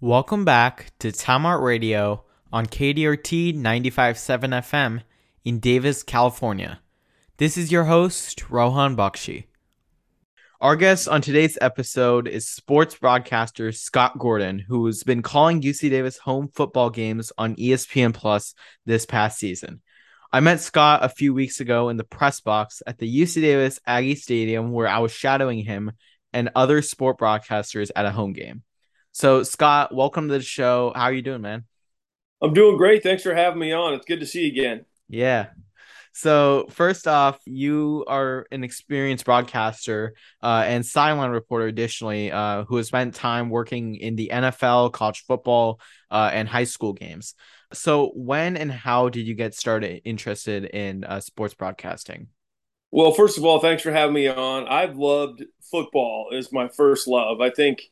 Welcome back to Timeout Radio on KDRT 95.7 FM in Davis, California. This is your host, Rohan Bakshi. Our guest on today's episode is sports broadcaster Scott Gordon, who has been calling UC Davis home football games on ESPN Plus this past season. I met Scott a few weeks ago in the press box at the UC Davis Aggie Stadium where I was shadowing him and other sport broadcasters at a home game. So, Scott, welcome to the show. How are you doing, man? I'm doing great. Thanks for having me on. It's good to see you again. Yeah. So, first off, you are an experienced broadcaster uh, and sideline reporter, additionally, uh, who has spent time working in the NFL, college football, uh, and high school games. So, when and how did you get started interested in uh, sports broadcasting? Well, first of all, thanks for having me on. I've loved football is my first love. I think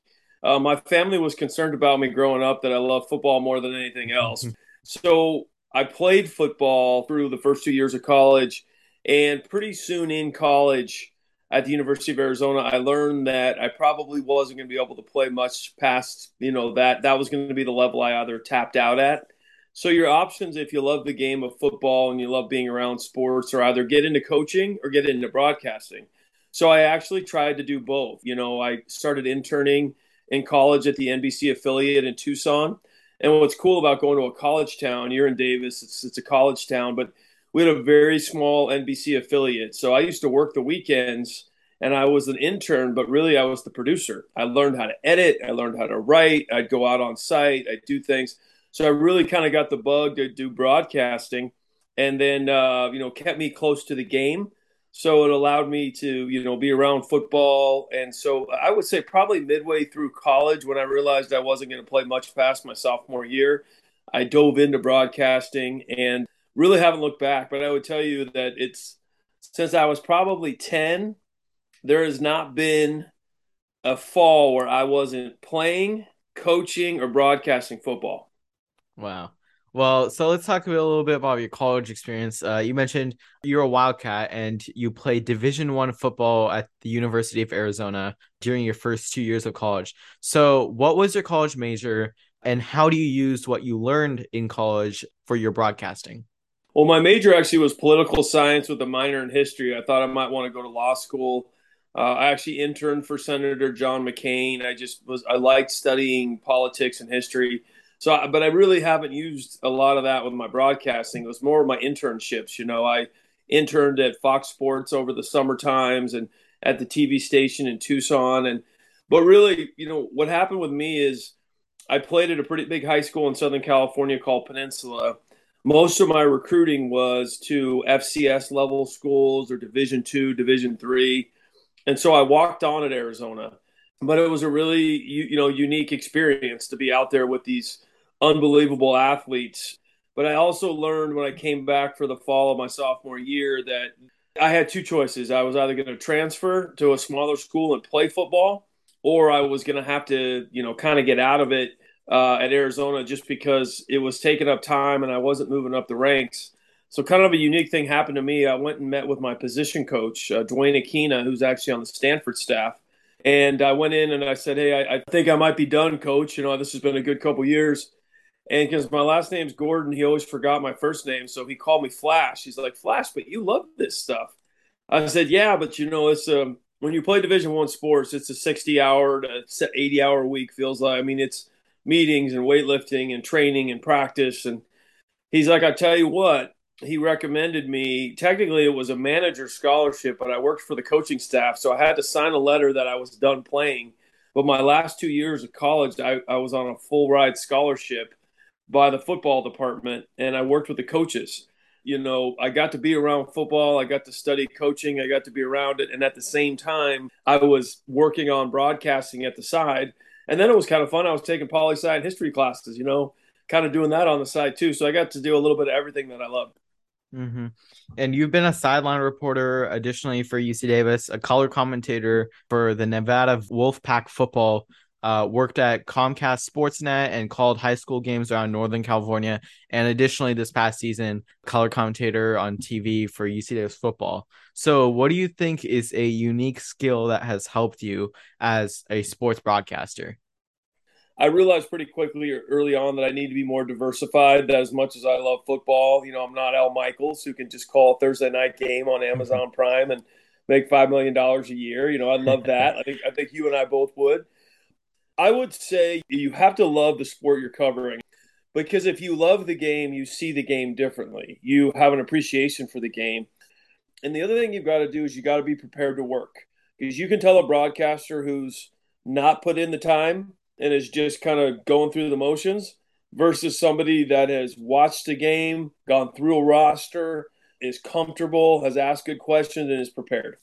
uh, my family was concerned about me growing up that I love football more than anything else. Mm-hmm. so I played football through the first two years of college, and pretty soon in college at the University of Arizona, I learned that I probably wasn't going to be able to play much past you know that that was going to be the level I either tapped out at. So your options, if you love the game of football and you love being around sports, are either get into coaching or get into broadcasting. So I actually tried to do both. You know, I started interning in college at the NBC affiliate in Tucson. And what's cool about going to a college town, you're in Davis, it's, it's a college town, but we had a very small NBC affiliate. So I used to work the weekends and I was an intern, but really I was the producer. I learned how to edit, I learned how to write, I'd go out on site, I'd do things. So I really kind of got the bug to do broadcasting and then, uh, you know, kept me close to the game so it allowed me to you know be around football. And so i would say probably midway through college when i realized i wasn't going to play much past my sophomore year i dove into broadcasting and really haven't looked back. But i would tell you that it's since i was probably 10 there has not been a fall where i wasn't playing coaching or broadcasting football. Wow well, so let's talk a little bit about your college experience. Uh, you mentioned you're a Wildcat and you played Division One football at the University of Arizona during your first two years of college. So, what was your college major, and how do you use what you learned in college for your broadcasting? Well, my major actually was political science with a minor in history. I thought I might want to go to law school. Uh, I actually interned for Senator John McCain. I just was I liked studying politics and history. So, but I really haven't used a lot of that with my broadcasting. It was more of my internships. You know, I interned at Fox Sports over the summer times and at the TV station in Tucson. And, but really, you know, what happened with me is I played at a pretty big high school in Southern California called Peninsula. Most of my recruiting was to FCS level schools or Division two, Division three. And so I walked on at Arizona but it was a really you, you know unique experience to be out there with these unbelievable athletes. But I also learned when I came back for the fall of my sophomore year that I had two choices. I was either going to transfer to a smaller school and play football, or I was going to have to, you know, kind of get out of it uh, at Arizona just because it was taking up time and I wasn't moving up the ranks. So, kind of a unique thing happened to me. I went and met with my position coach, uh, Duane Akina, who's actually on the Stanford staff. And I went in and I said, Hey, I, I think I might be done, coach. You know, this has been a good couple years. And because my last name's Gordon, he always forgot my first name. So he called me Flash. He's like, Flash, but you love this stuff. I said, Yeah, but you know, it's um when you play division one sports, it's a 60 hour to 80 hour week feels like. I mean, it's meetings and weightlifting and training and practice. And he's like, I tell you what, he recommended me. Technically, it was a manager scholarship, but I worked for the coaching staff. So I had to sign a letter that I was done playing. But my last two years of college, I, I was on a full ride scholarship by the football department and I worked with the coaches. You know, I got to be around football, I got to study coaching, I got to be around it. And at the same time, I was working on broadcasting at the side. And then it was kind of fun. I was taking poli sci history classes, you know, kind of doing that on the side too. So I got to do a little bit of everything that I loved. Mm-hmm. And you've been a sideline reporter, additionally for UC Davis, a color commentator for the Nevada Wolfpack football uh, worked at Comcast Sportsnet and called high school games around Northern California. And additionally, this past season, color commentator on TV for UC Davis football. So, what do you think is a unique skill that has helped you as a sports broadcaster? I realized pretty quickly early on that I need to be more diversified. That as much as I love football, you know, I'm not Al Michaels who can just call a Thursday night game on Amazon Prime and make five million dollars a year. You know, I love that. I think I think you and I both would. I would say you have to love the sport you're covering because if you love the game, you see the game differently. You have an appreciation for the game. And the other thing you've got to do is you got to be prepared to work because you can tell a broadcaster who's not put in the time and is just kind of going through the motions versus somebody that has watched a game, gone through a roster, is comfortable, has asked good questions, and is prepared.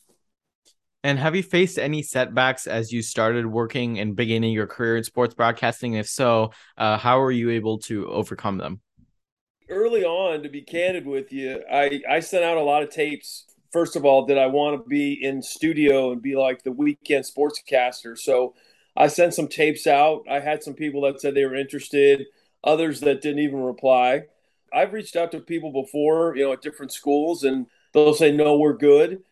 And have you faced any setbacks as you started working and beginning your career in sports broadcasting? If so, uh, how were you able to overcome them? Early on, to be candid with you, I, I sent out a lot of tapes. First of all, did I want to be in studio and be like the weekend sportscaster? So I sent some tapes out. I had some people that said they were interested, others that didn't even reply. I've reached out to people before, you know, at different schools, and they'll say, no, we're good.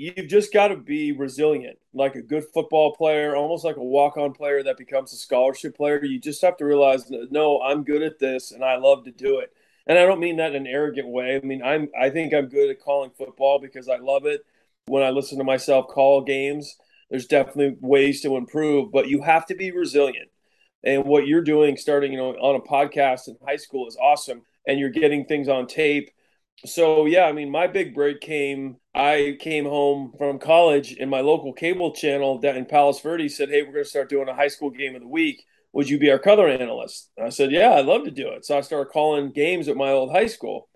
You've just got to be resilient, like a good football player, almost like a walk on player that becomes a scholarship player. You just have to realize, no, I'm good at this and I love to do it. And I don't mean that in an arrogant way. I mean, I'm, I think I'm good at calling football because I love it. When I listen to myself call games, there's definitely ways to improve, but you have to be resilient. And what you're doing, starting you know on a podcast in high school, is awesome. And you're getting things on tape. So yeah, I mean, my big break came. I came home from college, and my local cable channel down in Palos Verdes said, "Hey, we're going to start doing a high school game of the week. Would you be our color analyst?" And I said, "Yeah, I'd love to do it." So I started calling games at my old high school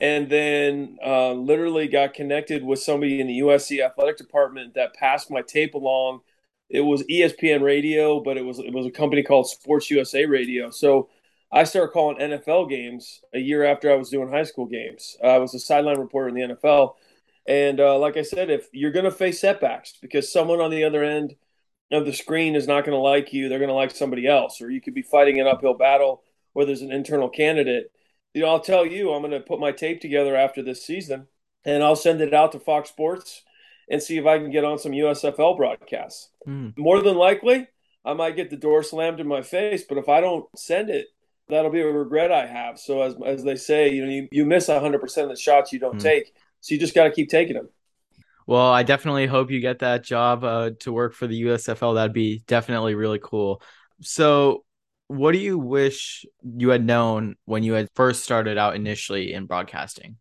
and then uh, literally got connected with somebody in the USC athletic department that passed my tape along. It was ESPN Radio, but it was it was a company called Sports USA Radio. So I started calling NFL games a year after I was doing high school games. I was a sideline reporter in the NFL, and uh, like I said, if you're going to face setbacks because someone on the other end of the screen is not going to like you, they're going to like somebody else, or you could be fighting an uphill battle where there's an internal candidate you know, I'll tell you, I'm going to put my tape together after this season and I'll send it out to Fox Sports and see if I can get on some USFL broadcasts. Mm. More than likely, I might get the door slammed in my face, but if I don't send it, that'll be a regret I have. So as as they say, you know, you, you miss 100% of the shots you don't mm. take. So you just got to keep taking them. Well, I definitely hope you get that job uh, to work for the USFL. That'd be definitely really cool. So what do you wish you had known when you had first started out initially in broadcasting?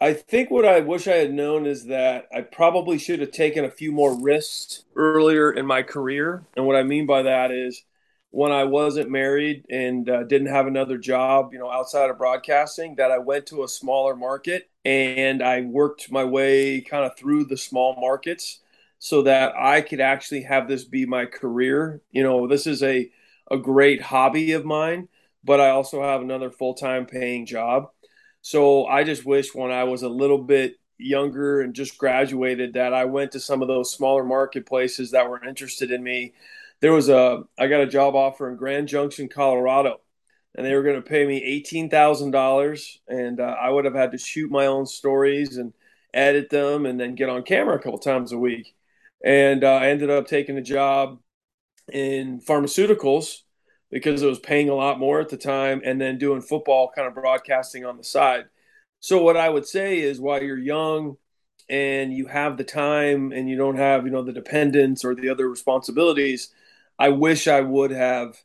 I think what I wish I had known is that I probably should have taken a few more risks earlier in my career. And what I mean by that is when I wasn't married and uh, didn't have another job, you know, outside of broadcasting, that I went to a smaller market and I worked my way kind of through the small markets so that I could actually have this be my career. You know, this is a a great hobby of mine, but I also have another full time paying job. So I just wish when I was a little bit younger and just graduated that I went to some of those smaller marketplaces that were interested in me. There was a I got a job offer in Grand Junction, Colorado, and they were going to pay me eighteen thousand dollars, and uh, I would have had to shoot my own stories and edit them, and then get on camera a couple times a week. And uh, I ended up taking a job in pharmaceuticals because it was paying a lot more at the time and then doing football kind of broadcasting on the side. So what I would say is while you're young and you have the time and you don't have, you know, the dependents or the other responsibilities, I wish I would have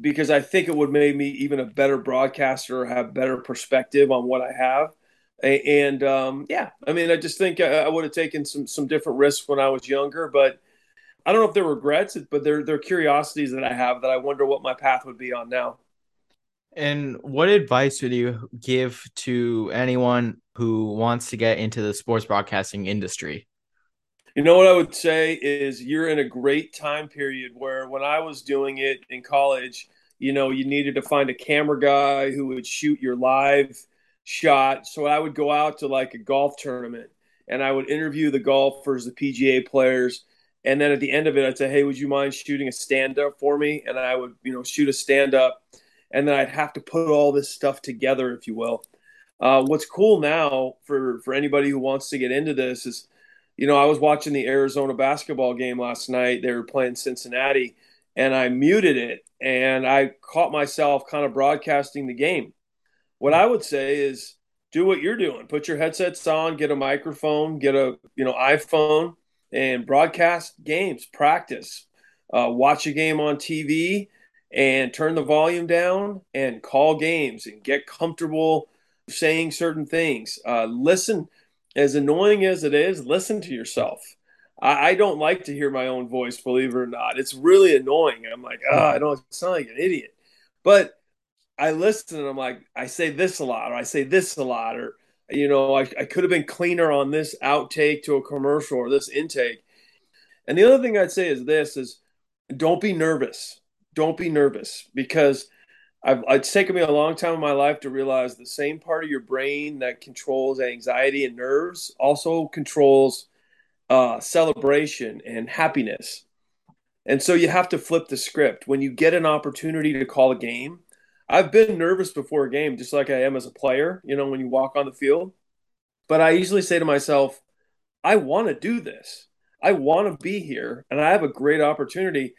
because I think it would make me even a better broadcaster have better perspective on what I have. And um, yeah, I mean, I just think I, I would have taken some some different risks when I was younger, but I don't know if they're regrets, but they're they're curiosities that I have that I wonder what my path would be on now. And what advice would you give to anyone who wants to get into the sports broadcasting industry? You know what I would say is you're in a great time period where when I was doing it in college, you know, you needed to find a camera guy who would shoot your live shot. So I would go out to like a golf tournament and I would interview the golfers, the PGA players, and then at the end of it, I'd say, "Hey, would you mind shooting a stand up for me?" And I would, you know, shoot a stand up, and then I'd have to put all this stuff together, if you will. Uh, what's cool now for for anybody who wants to get into this is, you know, I was watching the Arizona basketball game last night. They were playing Cincinnati, and I muted it and I caught myself kind of broadcasting the game. What I would say is do what you're doing. Put your headsets on, get a microphone, get a you know iPhone, and broadcast games. Practice, uh, watch a game on TV, and turn the volume down and call games and get comfortable saying certain things. Uh, listen, as annoying as it is, listen to yourself. I, I, don't like to hear my own voice, believe it or not. It's really annoying. I'm like, oh, I don't sound like an idiot. But I listen and I'm like, I say this a lot, or I say this a lot, or you know, I, I could have been cleaner on this outtake to a commercial or this intake. And the other thing I'd say is this is don't be nervous. Don't be nervous because I've, it's taken me a long time in my life to realize the same part of your brain that controls anxiety and nerves also controls uh, celebration and happiness. And so you have to flip the script. When you get an opportunity to call a game, I've been nervous before a game, just like I am as a player, you know, when you walk on the field. But I usually say to myself, I want to do this. I want to be here and I have a great opportunity.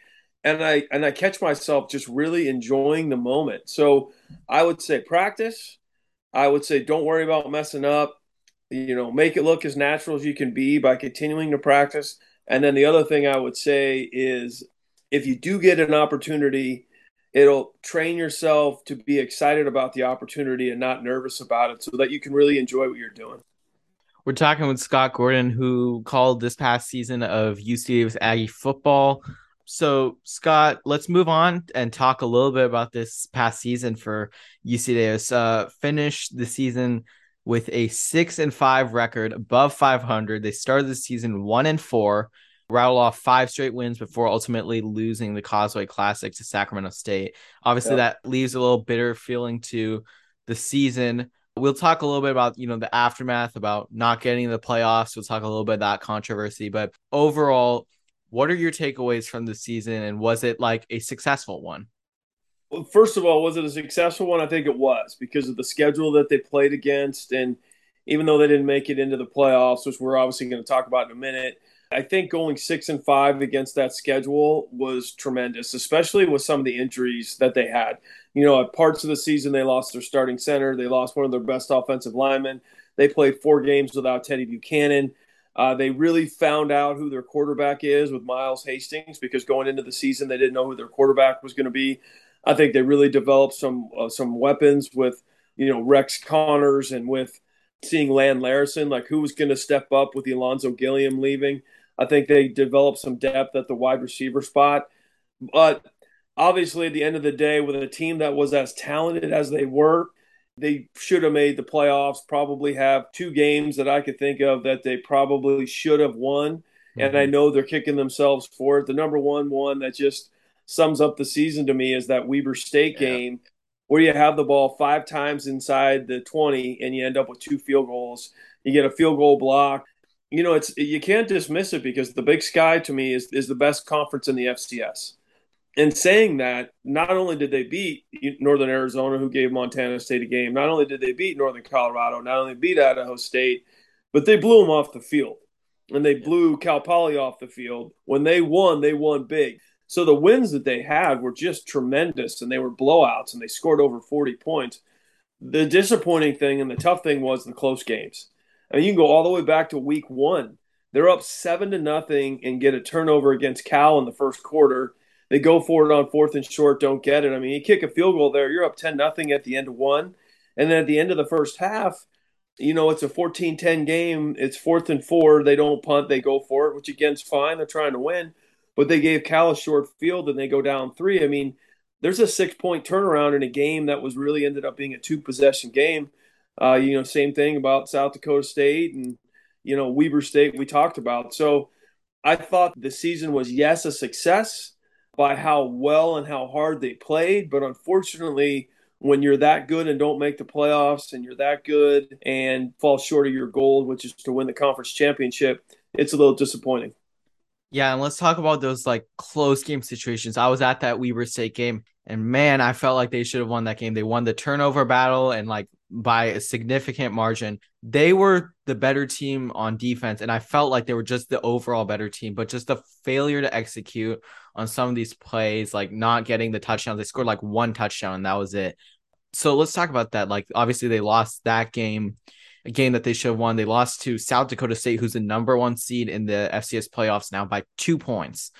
And I and I catch myself just really enjoying the moment. So I would say practice. I would say don't worry about messing up. You know, make it look as natural as you can be by continuing to practice. And then the other thing I would say is if you do get an opportunity it'll train yourself to be excited about the opportunity and not nervous about it so that you can really enjoy what you're doing. We're talking with Scott Gordon, who called this past season of UC Davis Aggie football. So, Scott, let's move on and talk a little bit about this past season for UC Davis. Uh, finished the season with a six and five record, above 500. They started the season one and four rattle off five straight wins before ultimately losing the Causeway Classic to Sacramento State. Obviously, yep. that leaves a little bitter feeling to the season. We'll talk a little bit about you know the aftermath about not getting the playoffs. We'll talk a little bit of that controversy, but overall, what are your takeaways from the season, and was it like a successful one? Well, first of all, was it a successful one? I think it was because of the schedule that they played against, and even though they didn't make it into the playoffs, which we're obviously going to talk about in a minute, I think going six and five against that schedule was tremendous, especially with some of the injuries that they had. You know, at parts of the season, they lost their starting center, they lost one of their best offensive linemen. They played four games without Teddy Buchanan. Uh, they really found out who their quarterback is with Miles Hastings because going into the season, they didn't know who their quarterback was going to be. I think they really developed some uh, some weapons with you know Rex Connors and with seeing Lan Larison, like who was going to step up with Ulonzo Gilliam leaving. I think they developed some depth at the wide receiver spot. But obviously, at the end of the day, with a team that was as talented as they were, they should have made the playoffs. Probably have two games that I could think of that they probably should have won. Mm-hmm. And I mm-hmm. know they're kicking themselves for it. The number one one that just sums up the season to me is that Weber State yeah. game where you have the ball five times inside the 20 and you end up with two field goals. You get a field goal block you know, it's you can't dismiss it because the Big Sky to me is is the best conference in the FCS. And saying that, not only did they beat Northern Arizona, who gave Montana State a game, not only did they beat Northern Colorado, not only beat Idaho State, but they blew them off the field. And they blew Cal Poly off the field. When they won, they won big. So the wins that they had were just tremendous, and they were blowouts, and they scored over 40 points. The disappointing thing and the tough thing was the close games. I mean, you can go all the way back to week one. They're up seven to nothing and get a turnover against Cal in the first quarter. They go for it on fourth and short, don't get it. I mean, you kick a field goal there, you're up 10 nothing at the end of one. And then at the end of the first half, you know, it's a 14 10 game. It's fourth and four. They don't punt, they go for it, which again is fine. They're trying to win. But they gave Cal a short field and they go down three. I mean, there's a six point turnaround in a game that was really ended up being a two possession game. Uh, you know, same thing about South Dakota State and you know Weber State we talked about. So I thought the season was yes a success by how well and how hard they played, but unfortunately, when you're that good and don't make the playoffs, and you're that good and fall short of your goal, which is to win the conference championship, it's a little disappointing. Yeah, and let's talk about those like close game situations. I was at that Weber State game, and man, I felt like they should have won that game. They won the turnover battle, and like by a significant margin. They were the better team on defense, and I felt like they were just the overall better team, but just the failure to execute on some of these plays, like not getting the touchdowns. They scored like one touchdown, and that was it. So let's talk about that. Like, obviously, they lost that game, a game that they should have won. They lost to South Dakota State, who's the number one seed in the FCS playoffs now by two points.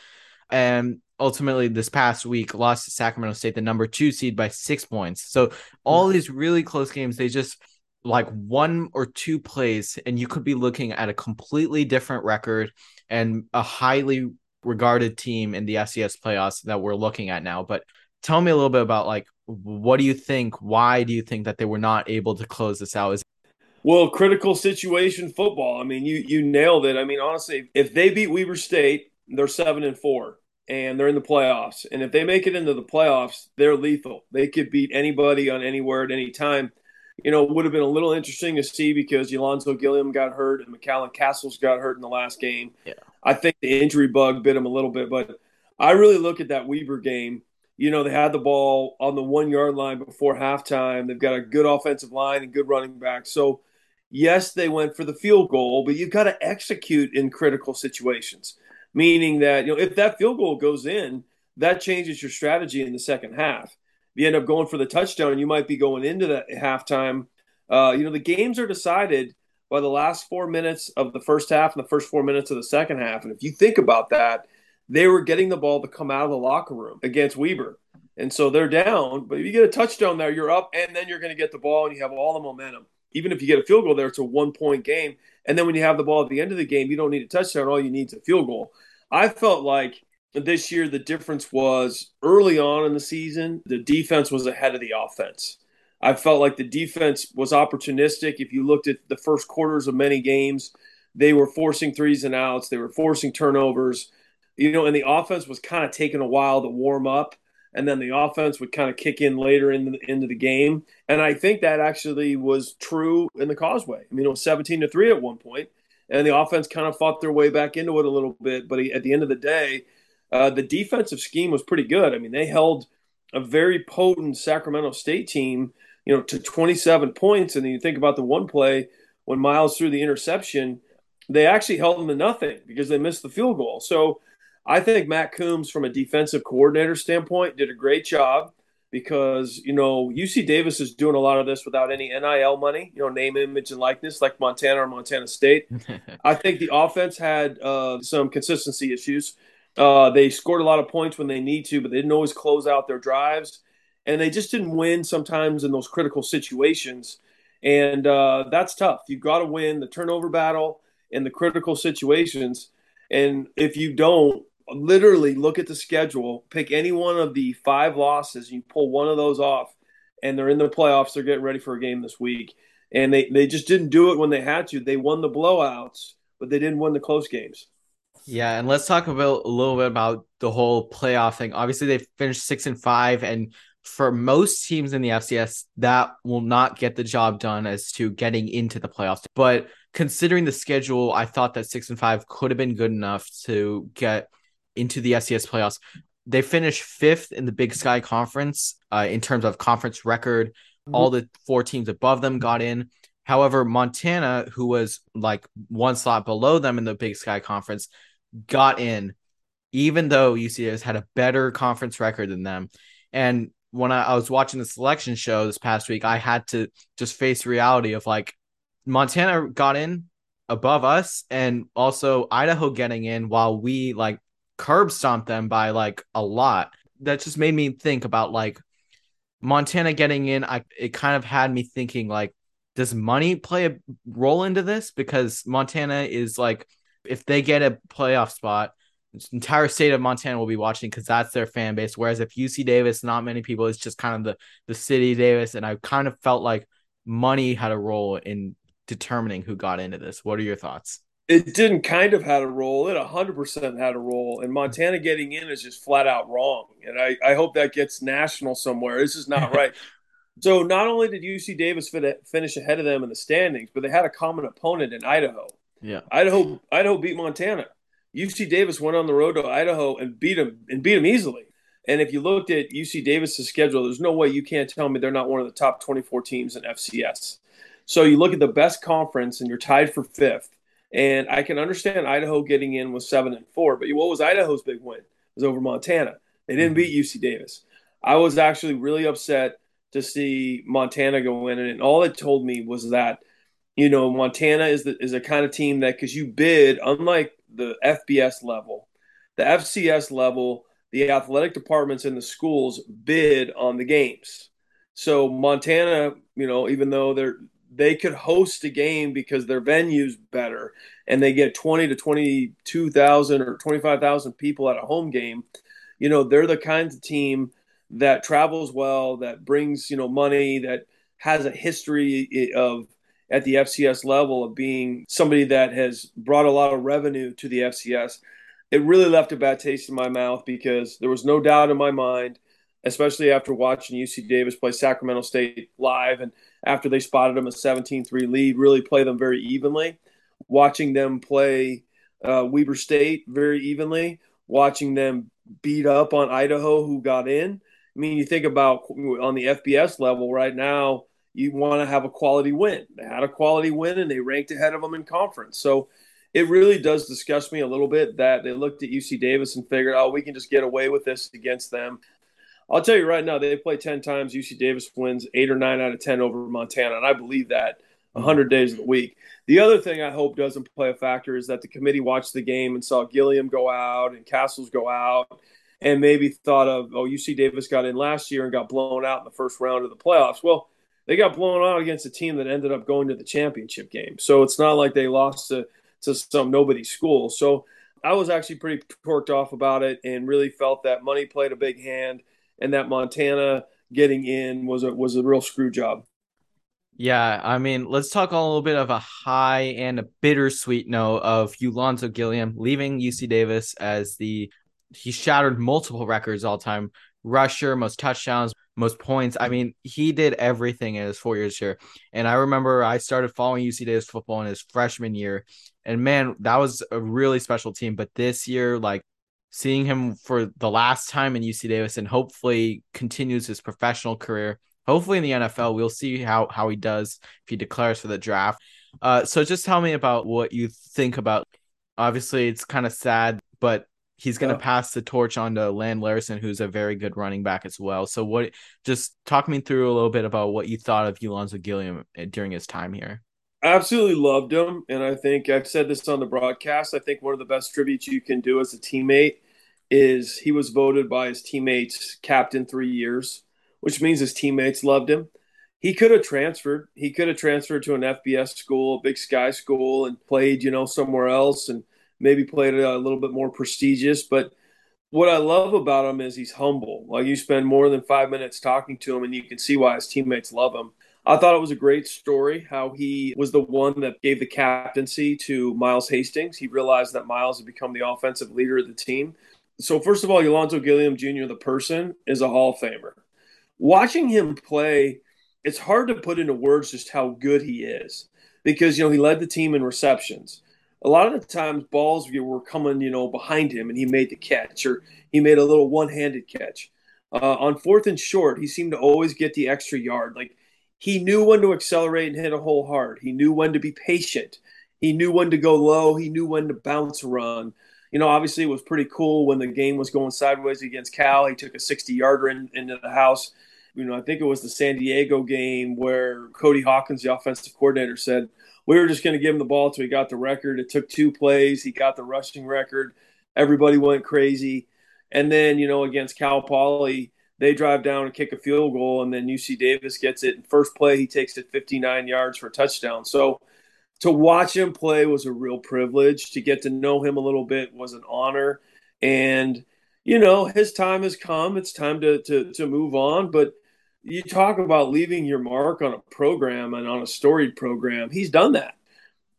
And ultimately this past week lost to Sacramento State, the number two seed by six points. So all hmm. these really close games, they just like one or two plays, and you could be looking at a completely different record and a highly regarded team in the FCS playoffs that we're looking at now. But tell me a little bit about like what do you think? Why do you think that they were not able to close this out? Is well, critical situation football. I mean, you you nailed it. I mean, honestly, if they beat Weber State, they're seven and four and they're in the playoffs. And if they make it into the playoffs, they're lethal. They could beat anybody on anywhere at any time. You know, it would have been a little interesting to see because Ulonzo Gilliam got hurt and McCallan Castles got hurt in the last game. Yeah. I think the injury bug bit him a little bit, but I really look at that Weber game. You know, they had the ball on the one yard line before halftime. They've got a good offensive line and good running back. So, yes, they went for the field goal, but you've got to execute in critical situations meaning that you know if that field goal goes in, that changes your strategy in the second half. If you end up going for the touchdown, and you might be going into that halftime. Uh, you know the games are decided by the last four minutes of the first half and the first four minutes of the second half. And if you think about that, they were getting the ball to come out of the locker room against Weber. And so they're down, but if you get a touchdown there, you're up, and then you're going to get the ball and you have all the momentum. Even if you get a field goal there, it's a one point game. And then when you have the ball at the end of the game, you don't need a touchdown. All you need is a field goal. I felt like this year the difference was early on in the season, the defense was ahead of the offense. I felt like the defense was opportunistic. If you looked at the first quarters of many games, they were forcing threes and outs, they were forcing turnovers, you know, and the offense was kind of taking a while to warm up. And then the offense would kind of kick in later in the, into the game. And I think that actually was true in the causeway. I mean, it was 17 to 3 at one point and the offense kind of fought their way back into it a little bit. But at the end of the day, uh, the defensive scheme was pretty good. I mean, they held a very potent Sacramento State team, you know, to 27 points. And then you think about the one play when Miles threw the interception, they actually held them to nothing because they missed the field goal. So I think Matt Coombs, from a defensive coordinator standpoint, did a great job because you know UC Davis is doing a lot of this without any NIL money, you know, name, image, and likeness, like Montana or Montana State. I think the offense had uh, some consistency issues. Uh, they scored a lot of points when they need to, but they didn't always close out their drives, and they just didn't win sometimes in those critical situations. And uh, that's tough. You've got to win the turnover battle in the critical situations. And if you don't, literally look at the schedule, pick any one of the five losses, you pull one of those off, and they're in the playoffs. They're getting ready for a game this week, and they they just didn't do it when they had to. They won the blowouts, but they didn't win the close games. Yeah, and let's talk about a little bit about the whole playoff thing. Obviously, they finished six and five, and for most teams in the FCS, that will not get the job done as to getting into the playoffs. But considering the schedule, I thought that six and five could have been good enough to get into the FCS playoffs. They finished fifth in the Big Sky Conference uh, in terms of conference record. Mm-hmm. All the four teams above them got in. However, Montana, who was like one slot below them in the Big Sky Conference, got in, even though UCS had a better conference record than them. And when I, I was watching the selection show this past week, I had to just face reality of like Montana got in above us and also Idaho getting in while we like curb stomped them by like a lot. That just made me think about like Montana getting in. I it kind of had me thinking like, does money play a role into this? Because Montana is like, if they get a playoff spot, the entire state of Montana will be watching because that's their fan base. Whereas if UC Davis, not many people, it's just kind of the the city Davis, and I kind of felt like money had a role in determining who got into this. What are your thoughts? It didn't kind of had a role. It 100% had a role. And Montana getting in is just flat out wrong. And I, I hope that gets national somewhere. This is not right. so not only did UC Davis finish ahead of them in the standings, but they had a common opponent in Idaho. Yeah. Idaho Idaho beat Montana. UC Davis went on the road to Idaho and beat them and beat them easily. And if you looked at UC Davis's schedule, there's no way you can't tell me they're not one of the top 24 teams in FCS. So you look at the best conference and you're tied for fifth. And I can understand Idaho getting in with seven and four, but what was Idaho's big win? It was over Montana. They didn't mm-hmm. beat UC Davis. I was actually really upset to see Montana go in, and all it told me was that you know Montana is the, is a kind of team that because you bid, unlike the FBS level, the FCS level, the athletic departments in the schools bid on the games. So Montana, you know, even though they're they could host a game because their venue's better and they get 20 to 22,000 or 25,000 people at a home game, you know, they're the kinds of team that travels well, that brings, you know, money, that has a history of at the FCS level of being somebody that has brought a lot of revenue to the FCS. It really left a bad taste in my mouth because there was no doubt in my mind, especially after watching UC Davis play Sacramento State live and after they spotted them a 17 3 lead, really play them very evenly. Watching them play uh, Weber State very evenly, watching them beat up on Idaho, who got in. I mean, you think about on the FBS level right now, you want to have a quality win. They had a quality win and they ranked ahead of them in conference. So it really does disgust me a little bit that they looked at UC Davis and figured, oh, we can just get away with this against them. I'll tell you right now, they play 10 times. UC Davis wins eight or nine out of 10 over Montana. And I believe that 100 days of the week. The other thing I hope doesn't play a factor is that the committee watched the game and saw Gilliam go out and Castles go out and maybe thought of, oh, UC Davis got in last year and got blown out in the first round of the playoffs. Well, they got blown out against a team that ended up going to the championship game. So it's not like they lost to, to some nobody school. So I was actually pretty torqued off about it and really felt that money played a big hand and that Montana getting in was a was a real screw job. Yeah, I mean, let's talk a little bit of a high and a bittersweet note of Ulonzo Gilliam leaving UC Davis as the he shattered multiple records all time rusher, most touchdowns, most points. I mean, he did everything in his four years here. And I remember I started following UC Davis football in his freshman year. And man, that was a really special team. But this year, like seeing him for the last time in UC Davis and hopefully continues his professional career. Hopefully in the NFL, we'll see how how he does if he declares for the draft. Uh, so just tell me about what you think about. Obviously, it's kind of sad, but he's going to yeah. pass the torch on to Lan Larison, who's a very good running back as well. So what? Just talk me through a little bit about what you thought of Ulonzo Gilliam uh, during his time here. Absolutely loved him, and I think I've said this on the broadcast. I think one of the best tributes you can do as a teammate is he was voted by his teammates captain three years, which means his teammates loved him. He could have transferred. He could have transferred to an FBS school, a Big Sky school, and played, you know, somewhere else, and maybe played a little bit more prestigious. But what I love about him is he's humble. Like you spend more than five minutes talking to him, and you can see why his teammates love him. I thought it was a great story how he was the one that gave the captaincy to Miles Hastings. He realized that Miles had become the offensive leader of the team. So, first of all, Ulonzo Gilliam Jr., the person, is a Hall of Famer. Watching him play, it's hard to put into words just how good he is because, you know, he led the team in receptions. A lot of the times, balls were coming, you know, behind him and he made the catch or he made a little one handed catch. Uh, on fourth and short, he seemed to always get the extra yard. Like he knew when to accelerate and hit a hole hard. He knew when to be patient. He knew when to go low. He knew when to bounce run. You know, obviously it was pretty cool when the game was going sideways against Cal. He took a 60 yarder in, into the house. You know, I think it was the San Diego game where Cody Hawkins, the offensive coordinator, said, We were just going to give him the ball until he got the record. It took two plays. He got the rushing record. Everybody went crazy. And then, you know, against Cal Poly, they drive down and kick a field goal, and then UC Davis gets it. First play, he takes it 59 yards for a touchdown. So to watch him play was a real privilege. To get to know him a little bit was an honor. And, you know, his time has come. It's time to, to, to move on. But you talk about leaving your mark on a program and on a storied program. He's done that.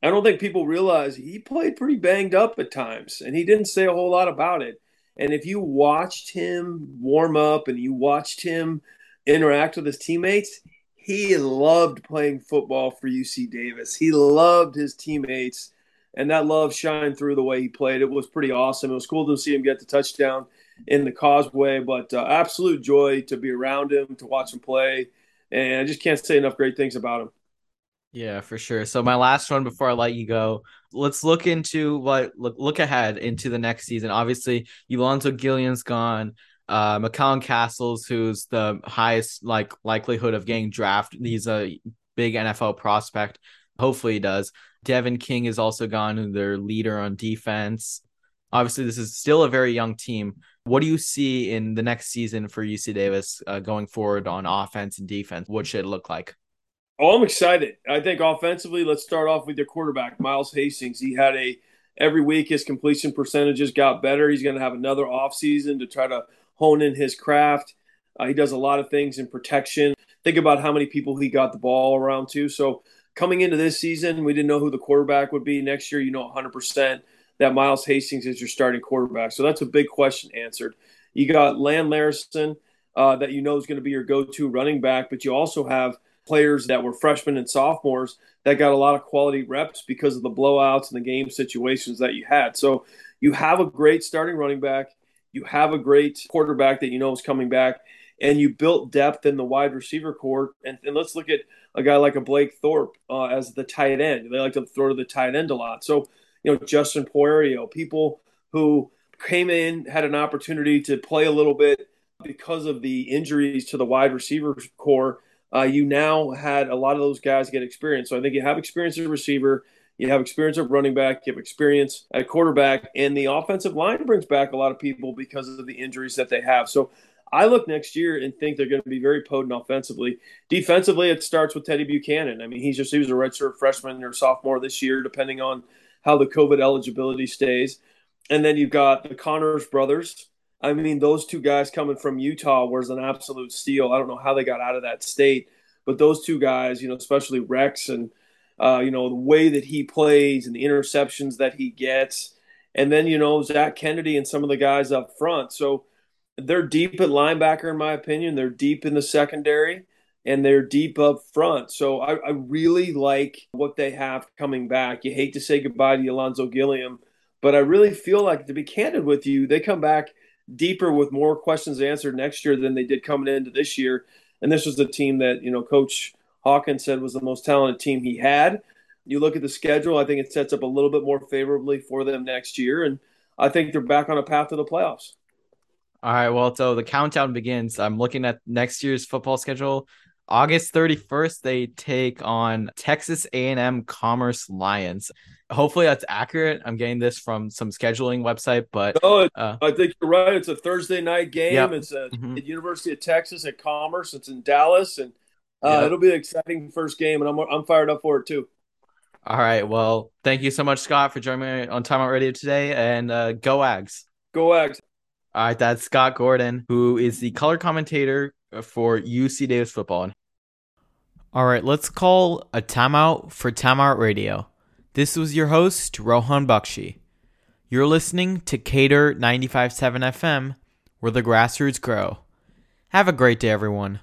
I don't think people realize he played pretty banged up at times, and he didn't say a whole lot about it. And if you watched him warm up and you watched him interact with his teammates, he loved playing football for UC Davis. He loved his teammates, and that love shined through the way he played. It was pretty awesome. It was cool to see him get the touchdown. in the causeway. But uh, absolute joy to be around him, to watch him play. And I just can't say enough great things about him. Yeah, for sure. So my last one before I let you go, let's look into what look look ahead into the next season. Obviously, Ulonzo Gilliam's gone. Uh, McCallan Castles, who's the highest like likelihood of getting drafted. He's a big NFL prospect. Hopefully, he does. Devin King is also gone, their leader on defense. Obviously, this is still a very young team. What do you see in the next season for UC Davis uh, going forward on offense and defense? What should it look like? Oh, I'm excited. I think offensively, let's start off with your quarterback, Miles Hastings. He had a every week his completion percentages got better. He's going to have another offseason to try to hone in his craft. Uh, he does a lot of things in protection. Think about how many people he got the ball around to. So coming into this season, we didn't know who the quarterback would be. Next year, you know 100% that Miles Hastings is your starting quarterback. So that's a big question answered. You got Lan Larison uh, that you know is going to be your go-to running back, but you also have – players that were freshmen and sophomores that got a lot of quality reps because of the blowouts and the game situations that you had. So you have a great starting running back, you have a great quarterback that you know is coming back, and you built depth in the wide receiver core. And, and let's look at a guy like a Blake Thorpe uh, as the tight end. They like to throw to the tight end a lot. So, you know, Justin Poerio, people who came in, had an opportunity to play a little bit because of the injuries to the wide receiver core uh, you now had a lot of those guys get experience. So I think you have experience as a receiver, you have experience at running back, you have experience at quarterback, and the offensive line brings back a lot of people because of the injuries that they have. So I look next year and think they're going to be very potent offensively. Defensively, it starts with Teddy Buchanan. I mean, he's just he was a redshirt freshman or sophomore this year, depending on how the COVID eligibility stays. And then you've got the Connors brothers, I mean, those two guys coming from Utah was an absolute steal. I don't know how they got out of that state, but those two guys, you know, especially Rex and uh, you know the way that he plays and the interceptions that he gets, and then you know Zach Kennedy and some of the guys up front. So they're deep at linebacker, in my opinion. They're deep in the secondary and they're deep up front. So I, I, really like what they have coming back. You hate to say goodbye to Ulonzo Gilliam, but I really feel like, to be candid with you, they come back deeper with more questions answered next year than they did coming into this year. And this was the team that, you know, Coach Hawkins said was the most talented team he had. You look at the schedule, I think it sets up a little bit more favorably for them next year. And I think they're back on a path to the playoffs. All right. Well, so the countdown begins. I'm looking at next year's football schedule. August 31st, they take on Texas A&M Commerce Lions hopefully that's accurate. I'm getting this from some scheduling website, but no, uh, I think you're right. It's a Thursday night game. Yep. It's at mm-hmm. University of Texas at Commerce. It's in Dallas, and uh, yep. it'll be an exciting first game, and I'm I'm fired up for it too. All right. Well, thank you so much, Scott, for joining me on Timeout Radio today, and uh, go Ags. Go Ags. All right, that's Scott Gordon, who is the color commentator Uh, for UC Davis football. All right, let's call a timeout for Timeout Radio. This was your host, Rohan Bakshi. You're listening to Cater 95.7 FM, where the grassroots grow. Have a great day, everyone.